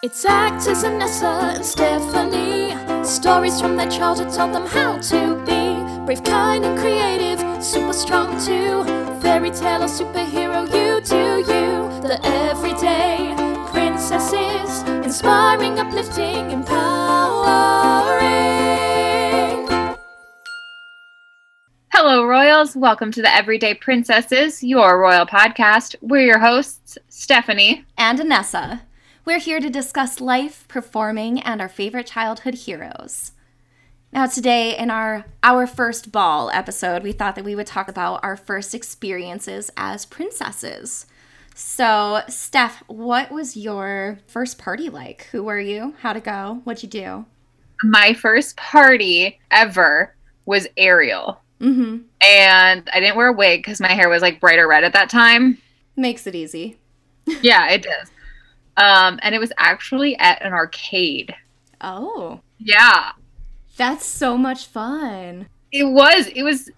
It's actors Anessa and Stephanie. Stories from their childhood taught them how to be brave, kind, and creative. Super strong too. Fairy tale or superhero, you do you. The everyday princesses, inspiring, uplifting, empowering. Hello, Royals. Welcome to the Everyday Princesses, your royal podcast. We're your hosts, Stephanie. and Anessa. We're here to discuss life, performing, and our favorite childhood heroes. Now, today in our Our First Ball episode, we thought that we would talk about our first experiences as princesses. So, Steph, what was your first party like? Who were you? How'd it go? What'd you do? My first party ever was Ariel. Mm-hmm. And I didn't wear a wig because my hair was like brighter red at that time. Makes it easy. Yeah, it does. Um, and it was actually at an arcade. Oh, Yeah, that's so much fun. it was. It was.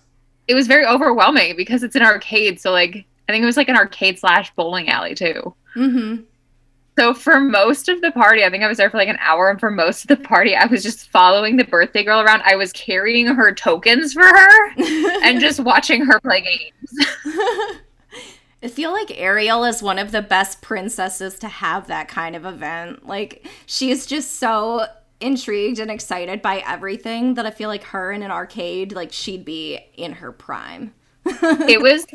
It was very overwhelming because it's an arcade. So like, I think it was like an arcade slash bowling alley too. Mm-hmm. So for most of the party, I think I was there for like an hour, and for most of the party, I was just following the birthday girl around. I was carrying her tokens for her and just watching her play games. I feel like Ariel is one of the best princesses to have that kind of event. Like, she's just so intrigued and excited by everything that I feel like her in an arcade, like, she'd be in her prime. It was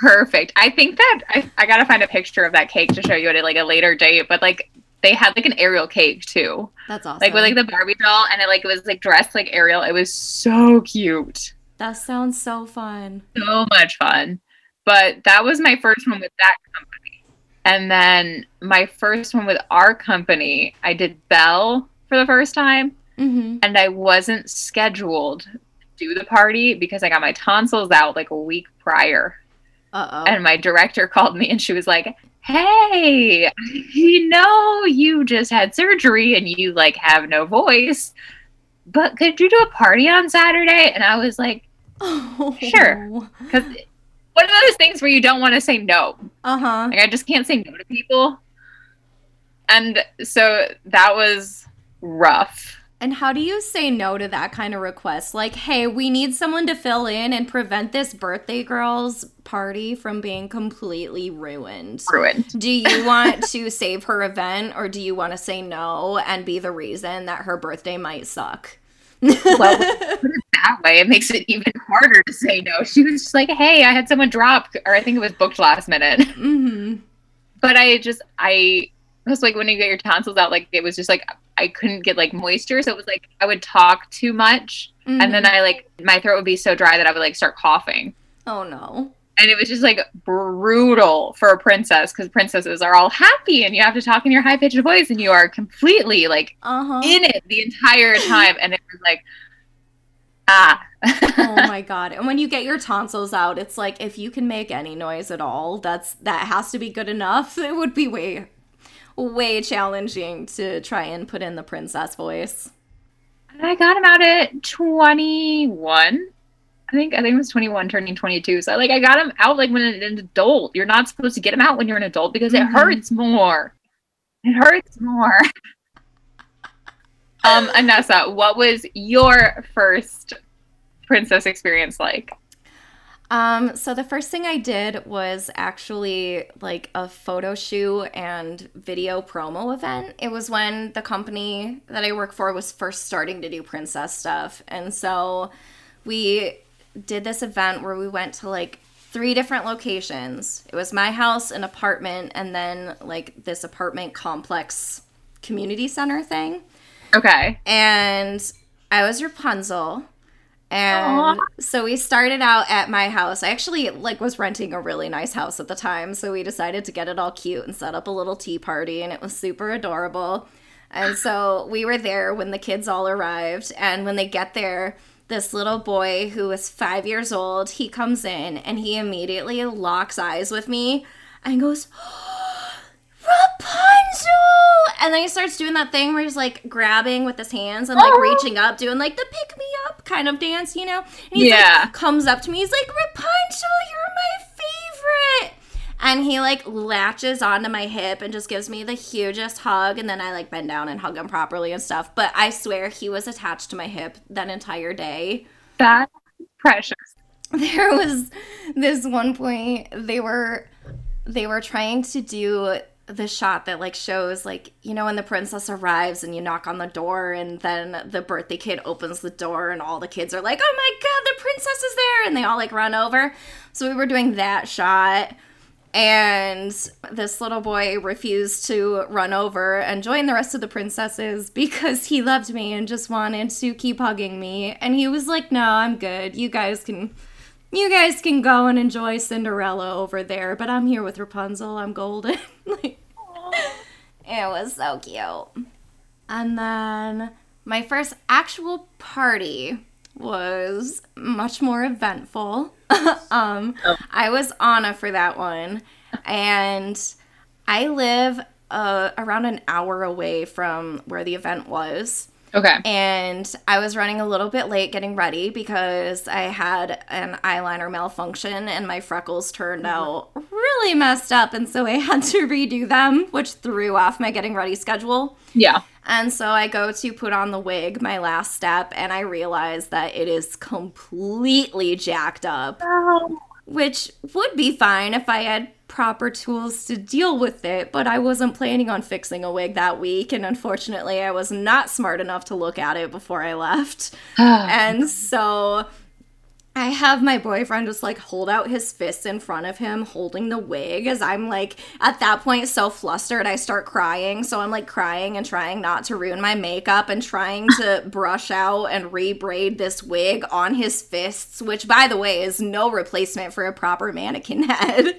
perfect. I think that I, I gotta find a picture of that cake to show you at like a later date, but like they had like an Ariel cake too. That's awesome. Like with like the Barbie doll and it like it was like dressed like Ariel. It was so cute. that sounds so fun. so much fun. But that was my first one with that company. And then my first one with our company, I did Belle for the first time. Mm-hmm. And I wasn't scheduled to do the party because I got my tonsils out like a week prior. Uh oh. And my director called me and she was like, Hey, you know, you just had surgery and you like have no voice, but could you do a party on Saturday? And I was like, Sure. because one of those things where you don't want to say no. Uh huh. Like I just can't say no to people. And so that was rough. And how do you say no to that kind of request? Like, hey, we need someone to fill in and prevent this birthday girl's party from being completely ruined. Ruined. Do you want to save her event or do you want to say no and be the reason that her birthday might suck? Well, that way, it makes it even harder to say no. She was just like, "Hey, I had someone drop, or I think it was booked last minute." hmm But I just, I it was like when you get your tonsils out, like it was just like I couldn't get like moisture, so it was like I would talk too much, and then I like my throat would be so dry that I would like start coughing. oh no. and it was just like brutal for a princess because princesses are all happy and you have to talk in your high pitched voice and you are completely like Uh huh. in it the entire time and it was like ah oh my god. And when you get your tonsils out, it's like if you can make any noise at all, that's that has to be good enough. It would be way way challenging to try and put in the princess voice. I got him out at 21 I think I think it was 21 turning 22 so like I got him out like when an an adult you're not supposed to get him out when you're an adult because it Mhm. hurts more it hurts more um Anessa what was your first princess experience like Um, so the first thing I did was actually like a photo shoot and video promo event. It was when the company that I work for was first starting to do princess stuff. And so we did this event where we went to like three different locations. It was my house, an apartment, and then like this apartment complex community center thing okay and I was Rapunzel. And so we started out at my house. I actually like was renting a really nice house at the time, so we decided to get it all cute and set up a little tea party and it was super adorable. And so we were there when the kids all arrived and when they get there, this little boy who was 5 years old, he comes in and he immediately locks eyes with me and goes, Rapunzel! And then he starts doing that thing where he's like grabbing with his hands and like Oh. reaching up, doing like the pick me up kind of dance, you know? And he Yeah. like, comes up to me, he's like, Rapunzel, you're my favorite. And he like latches onto my hip and just gives me the hugest hug. And then I like bend down and hug him properly and stuff. But I swear he was attached to my hip that entire day. That's precious. There was this one point they were they were trying to do the shot that like shows like you know when the princess arrives and you knock on the door and then the birthday kid opens the door and all the kids are like oh my god the princess is there and they all like run over. So we were doing that shot and this little boy refused to run over and join the rest of the princesses because he loved me and just wanted to keep hugging me. And he was like no i'm good. You guys can you guys can go and enjoy Cinderella over there, but I'm here with Rapunzel. I'm golden. like, it was so cute. And then my first actual party was much more eventful. um, oh. I was Anna for that one, and I live uh, around an hour away from where the event was. Okay. And I was running a little bit late getting ready because I had an eyeliner malfunction and my freckles turned mm-hmm. out really messed up. And so I had to redo them, which threw off my getting ready schedule. Yeah. And so I go to put on the wig, my last step, and I realize that it is completely jacked up. Oh. Which would be fine if I had proper tools to deal with it, but I wasn't planning on fixing a wig that week, and unfortunately, I was not smart enough to look at it before I left. and so I have my boyfriend just like hold out his fists in front of him, holding the wig, as I'm like at that point so flustered, I start crying. So I'm like crying and trying not to ruin my makeup and trying to brush out and rebraid this wig on his fists, which by the way is no replacement for a proper mannequin head.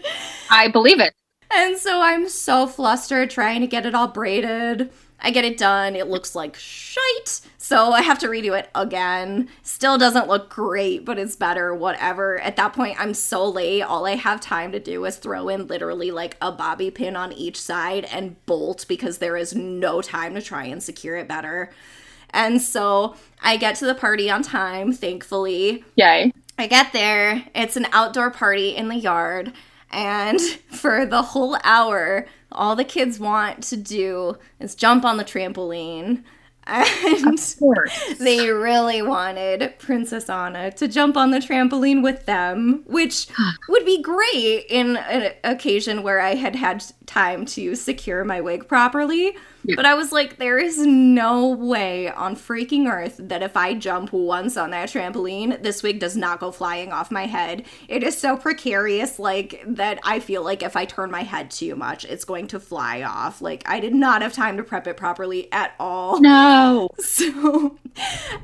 I believe it. And so I'm so flustered trying to get it all braided. I get it done. It looks like shite. So I have to redo it again. Still doesn't look great, but it's better, whatever. At that point, I'm so late. All I have time to do is throw in literally like a bobby pin on each side and bolt because there is no time to try and secure it better. And so I get to the party on time, thankfully. Yay. I get there. It's an outdoor party in the yard. And for the whole hour, all the kids want to do is jump on the trampoline. And they really wanted Princess Anna to jump on the trampoline with them, which would be great in an occasion where I had had time to secure my wig properly. But I was like, there is no way on freaking earth that if I jump once on that trampoline, this wig does not go flying off my head. It is so precarious, like, that I feel like if I turn my head too much, it's going to fly off. Like, I did not have time to prep it properly at all. No. So,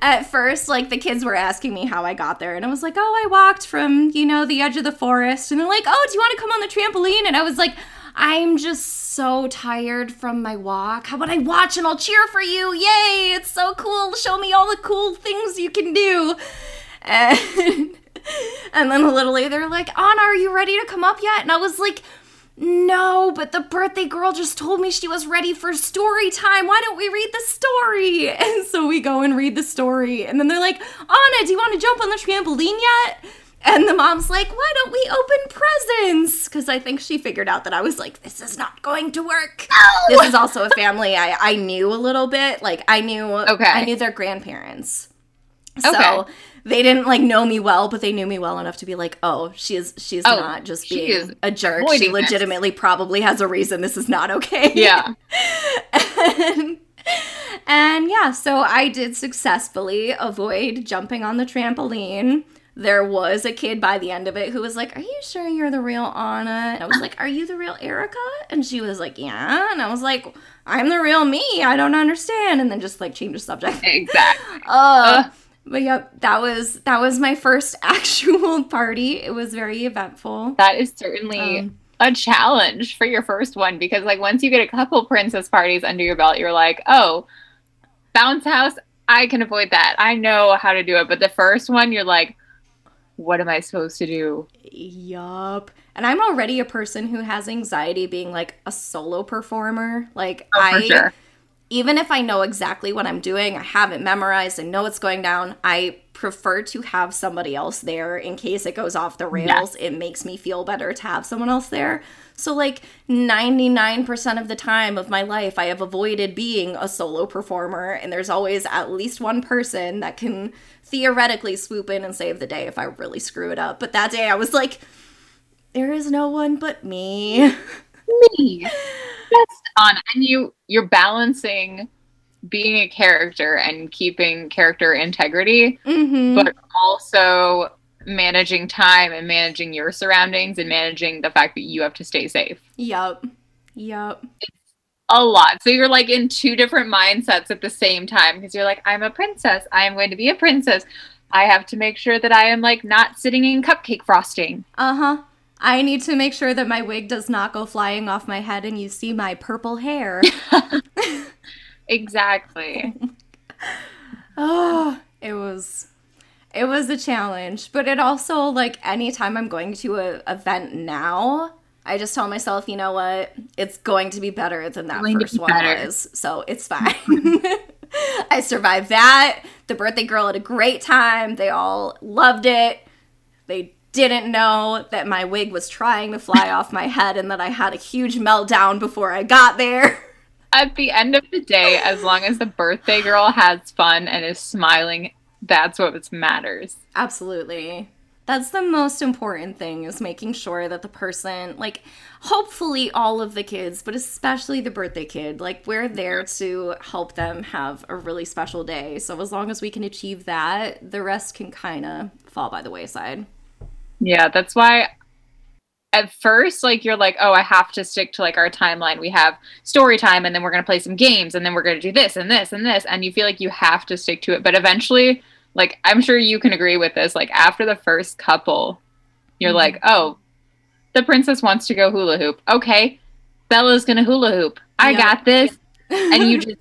at first, like, the kids were asking me how I got there, and I was like, oh, I walked from, you know, the edge of the forest. And they're like, oh, do you want to come on the trampoline? And I was like, I'm just so tired from my walk. How about I watch and I'll cheer for you? Yay! It's so cool. Show me all the cool things you can do. And, and then a little later, they're like, Anna, are you ready to come up yet? And I was like, no, but the birthday girl just told me she was ready for story time. Why don't we read the story? And so we go and read the story. And then they're like, Anna, do you want to jump on the trampoline yet? And the mom's like, why don't we open presents? Because I think she figured out that I was like, this is not going to work. No! This is also a family I, I knew a little bit. Like I knew okay. I knew their grandparents. So okay. they didn't like know me well, but they knew me well enough to be like, oh, she is she's oh, not just being a jerk. She legitimately this. probably has a reason this is not okay. Yeah. and, and yeah, so I did successfully avoid jumping on the trampoline there was a kid by the end of it who was like, Are you sure you're the real Anna? And I was like, Are you the real Erica? And she was like, Yeah. And I was like, I'm the real me. I don't understand. And then just like change the subject. Exactly. uh, but yep, that was that was my first actual party. It was very eventful. That is certainly um, a challenge for your first one because like once you get a couple princess parties under your belt, you're like, oh, bounce house, I can avoid that. I know how to do it. But the first one, you're like, what am I supposed to do? Yup. And I'm already a person who has anxiety being like a solo performer. Like oh, I sure. even if I know exactly what I'm doing, I have it memorized, I know what's going down, I prefer to have somebody else there in case it goes off the rails. It makes me feel better to have someone else there. So, like 99% of the time of my life, I have avoided being a solo performer, and there's always at least one person that can theoretically swoop in and save the day if I really screw it up. But that day I was like, there is no one but me. Me. That's on and you you're balancing being a character and keeping character integrity, Mhm. but also managing time and managing your surroundings and managing the fact that you have to stay safe. Yup. Yup. A lot. So you're like in two different mindsets at the same time because you're like, I'm a princess. I am going to be a princess. I have to make sure that I am like not sitting in cupcake frosting. Uh huh. I need to make sure that my wig does not go flying off my head and you see my purple hair. Exactly. oh, it was it was a challenge, but it also like anytime I'm going to a event now, I just tell myself, you know what? It's going to be better than that Going first be one better. was. So it's fine. I survived that. The birthday girl had a great time. They all loved it. They didn't know that my wig was trying to fly off my head and that I had a huge meltdown before I got there. At the end of the day, as long as the birthday girl has fun and is smiling, that's what matters. Absolutely. That's the most important thing is making sure that the person, like, hopefully all of the kids, but especially the birthday kid, like, we're there to help them have a really special day. So as long as we can achieve that, the rest can kind of fall by the wayside. Yeah, that's why at first, like, you're like, oh, I have to stick to like our timeline. We have story time, and then we're going to play some games, and then we're going to do this and this and this. And you feel like you have to stick to it. But eventually, like, I'm sure you can agree with this. Like, after the first couple, you're Mhm. like, oh, the princess wants to go hula hoop. Okay, Bella's to hula hoop. I got this. and you just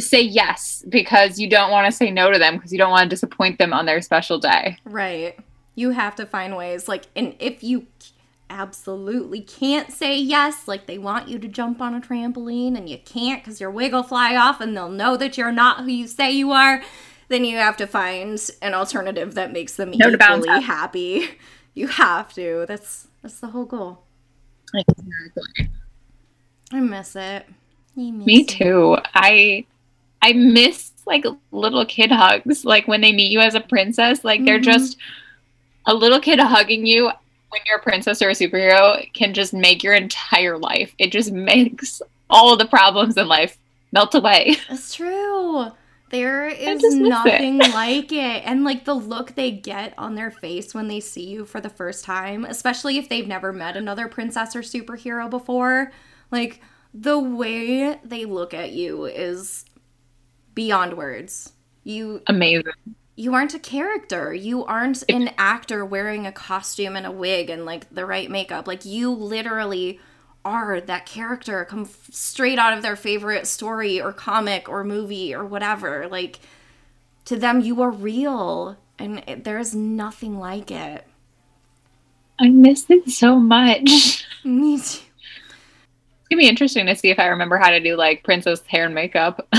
say yes because you don't want to say no to them because you don't want to disappoint them on their special day. Right. You have to find ways. Like, and if you absolutely can't say yes, like they want you to jump on a trampoline and you can't because your wig will fly off and they'll know that you're not who you say you are, then you have to find an alternative that makes them No equally happy. You have to. That's that's the whole goal. I miss it. Miss Me it. too. I I miss like little kid hugs. Like when they meet you as a princess, like they're Mhm. just a little kid hugging you when you're a princess or a superhero can just make your entire life. It just makes all the problems in life melt away. That's true. There is miss it. nothing like it. And like the look they get on their face when they see you for the first time, especially if they've never met another princess or superhero before, like the way they look at you is beyond words. You Amazing. you aren't a character. You aren't an actor wearing a costume and a wig and like the right makeup. Like you literally are that character come f- straight out of their favorite story or comic or movie or whatever. Like to them you are real and it, there's nothing like it. I miss it so much. Me too. It's gonna be interesting to see if I remember how to do like princess hair and makeup.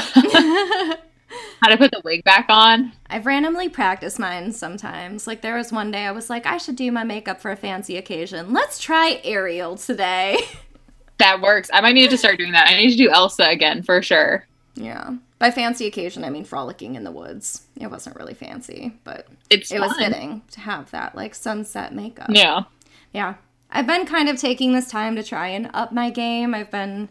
how to put the wig back on. I've randomly practiced mine sometimes. Like there was one day I was like, I should do my makeup for a fancy occasion. Let's try Ariel today. That works. I might need to start doing that. I need to do Elsa again for sure. Yeah. By fancy occasion, I mean frolicking in the woods. It wasn't really fancy, but It's it was fun. fitting to have that like sunset makeup. Yeah. Yeah. I've been kind of taking this time to try and up my game. I've been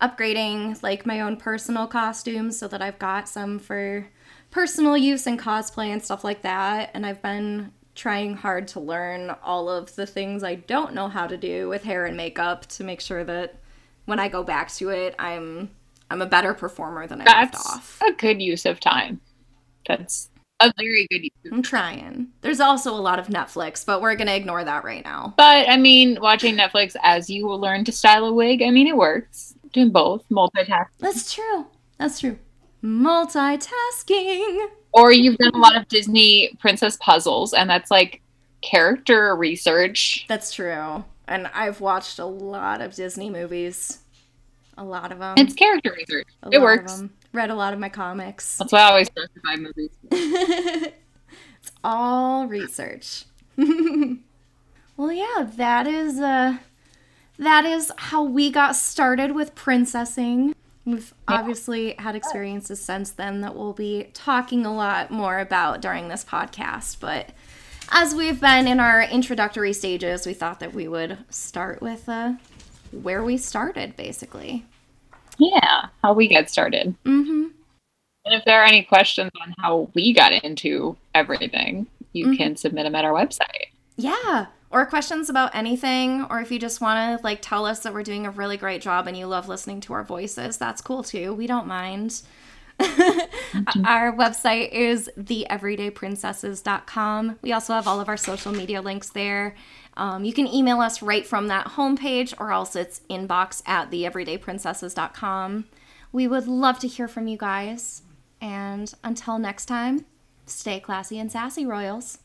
upgrading like my own personal costumes so that I've got some for personal use and cosplay and stuff like that. And I've been trying hard to learn all of the things I don't know how to do with hair and makeup to make sure that when I go back to it, I'm I'm a better performer than I left off. a good use of time. That's a very good use. I'm trying. There's also a lot of Netflix, but we're gonna ignore that right now. But I mean, watching Netflix as you will learn to style a wig, I mean, it works. Doing both, multitask. That's true. That's true. Multitasking. Or you've done a lot of Disney princess puzzles, and that's like character research. That's true. And I've watched a lot of Disney movies. A lot of them. It's character research. a It works. read a lot of my comics. That's why I always justify movies. it's all research. well, yeah, that is uh that is how we got started with princessing. We've obviously had experiences since then that we'll be talking a lot more about during this podcast, but as we've been in our introductory stages, we thought that we would start with uh, where we started, basically. Yeah, how we got started. Mm-hmm. And if there are any questions on how we got into everything, you Mhm. can submit them at our website. Yeah. Or questions about anything, or if you just want to like tell us that we're doing a really great job and you love listening to our voices, that's cool too. We don't mind. our website is theeverydayprincesses.com. We also have all of our social media links there. Um, you can email us right from that homepage, or else it's inbox at theeverydayprincesses.com. We would love to hear from you guys. And until next time, stay classy and sassy, Royals.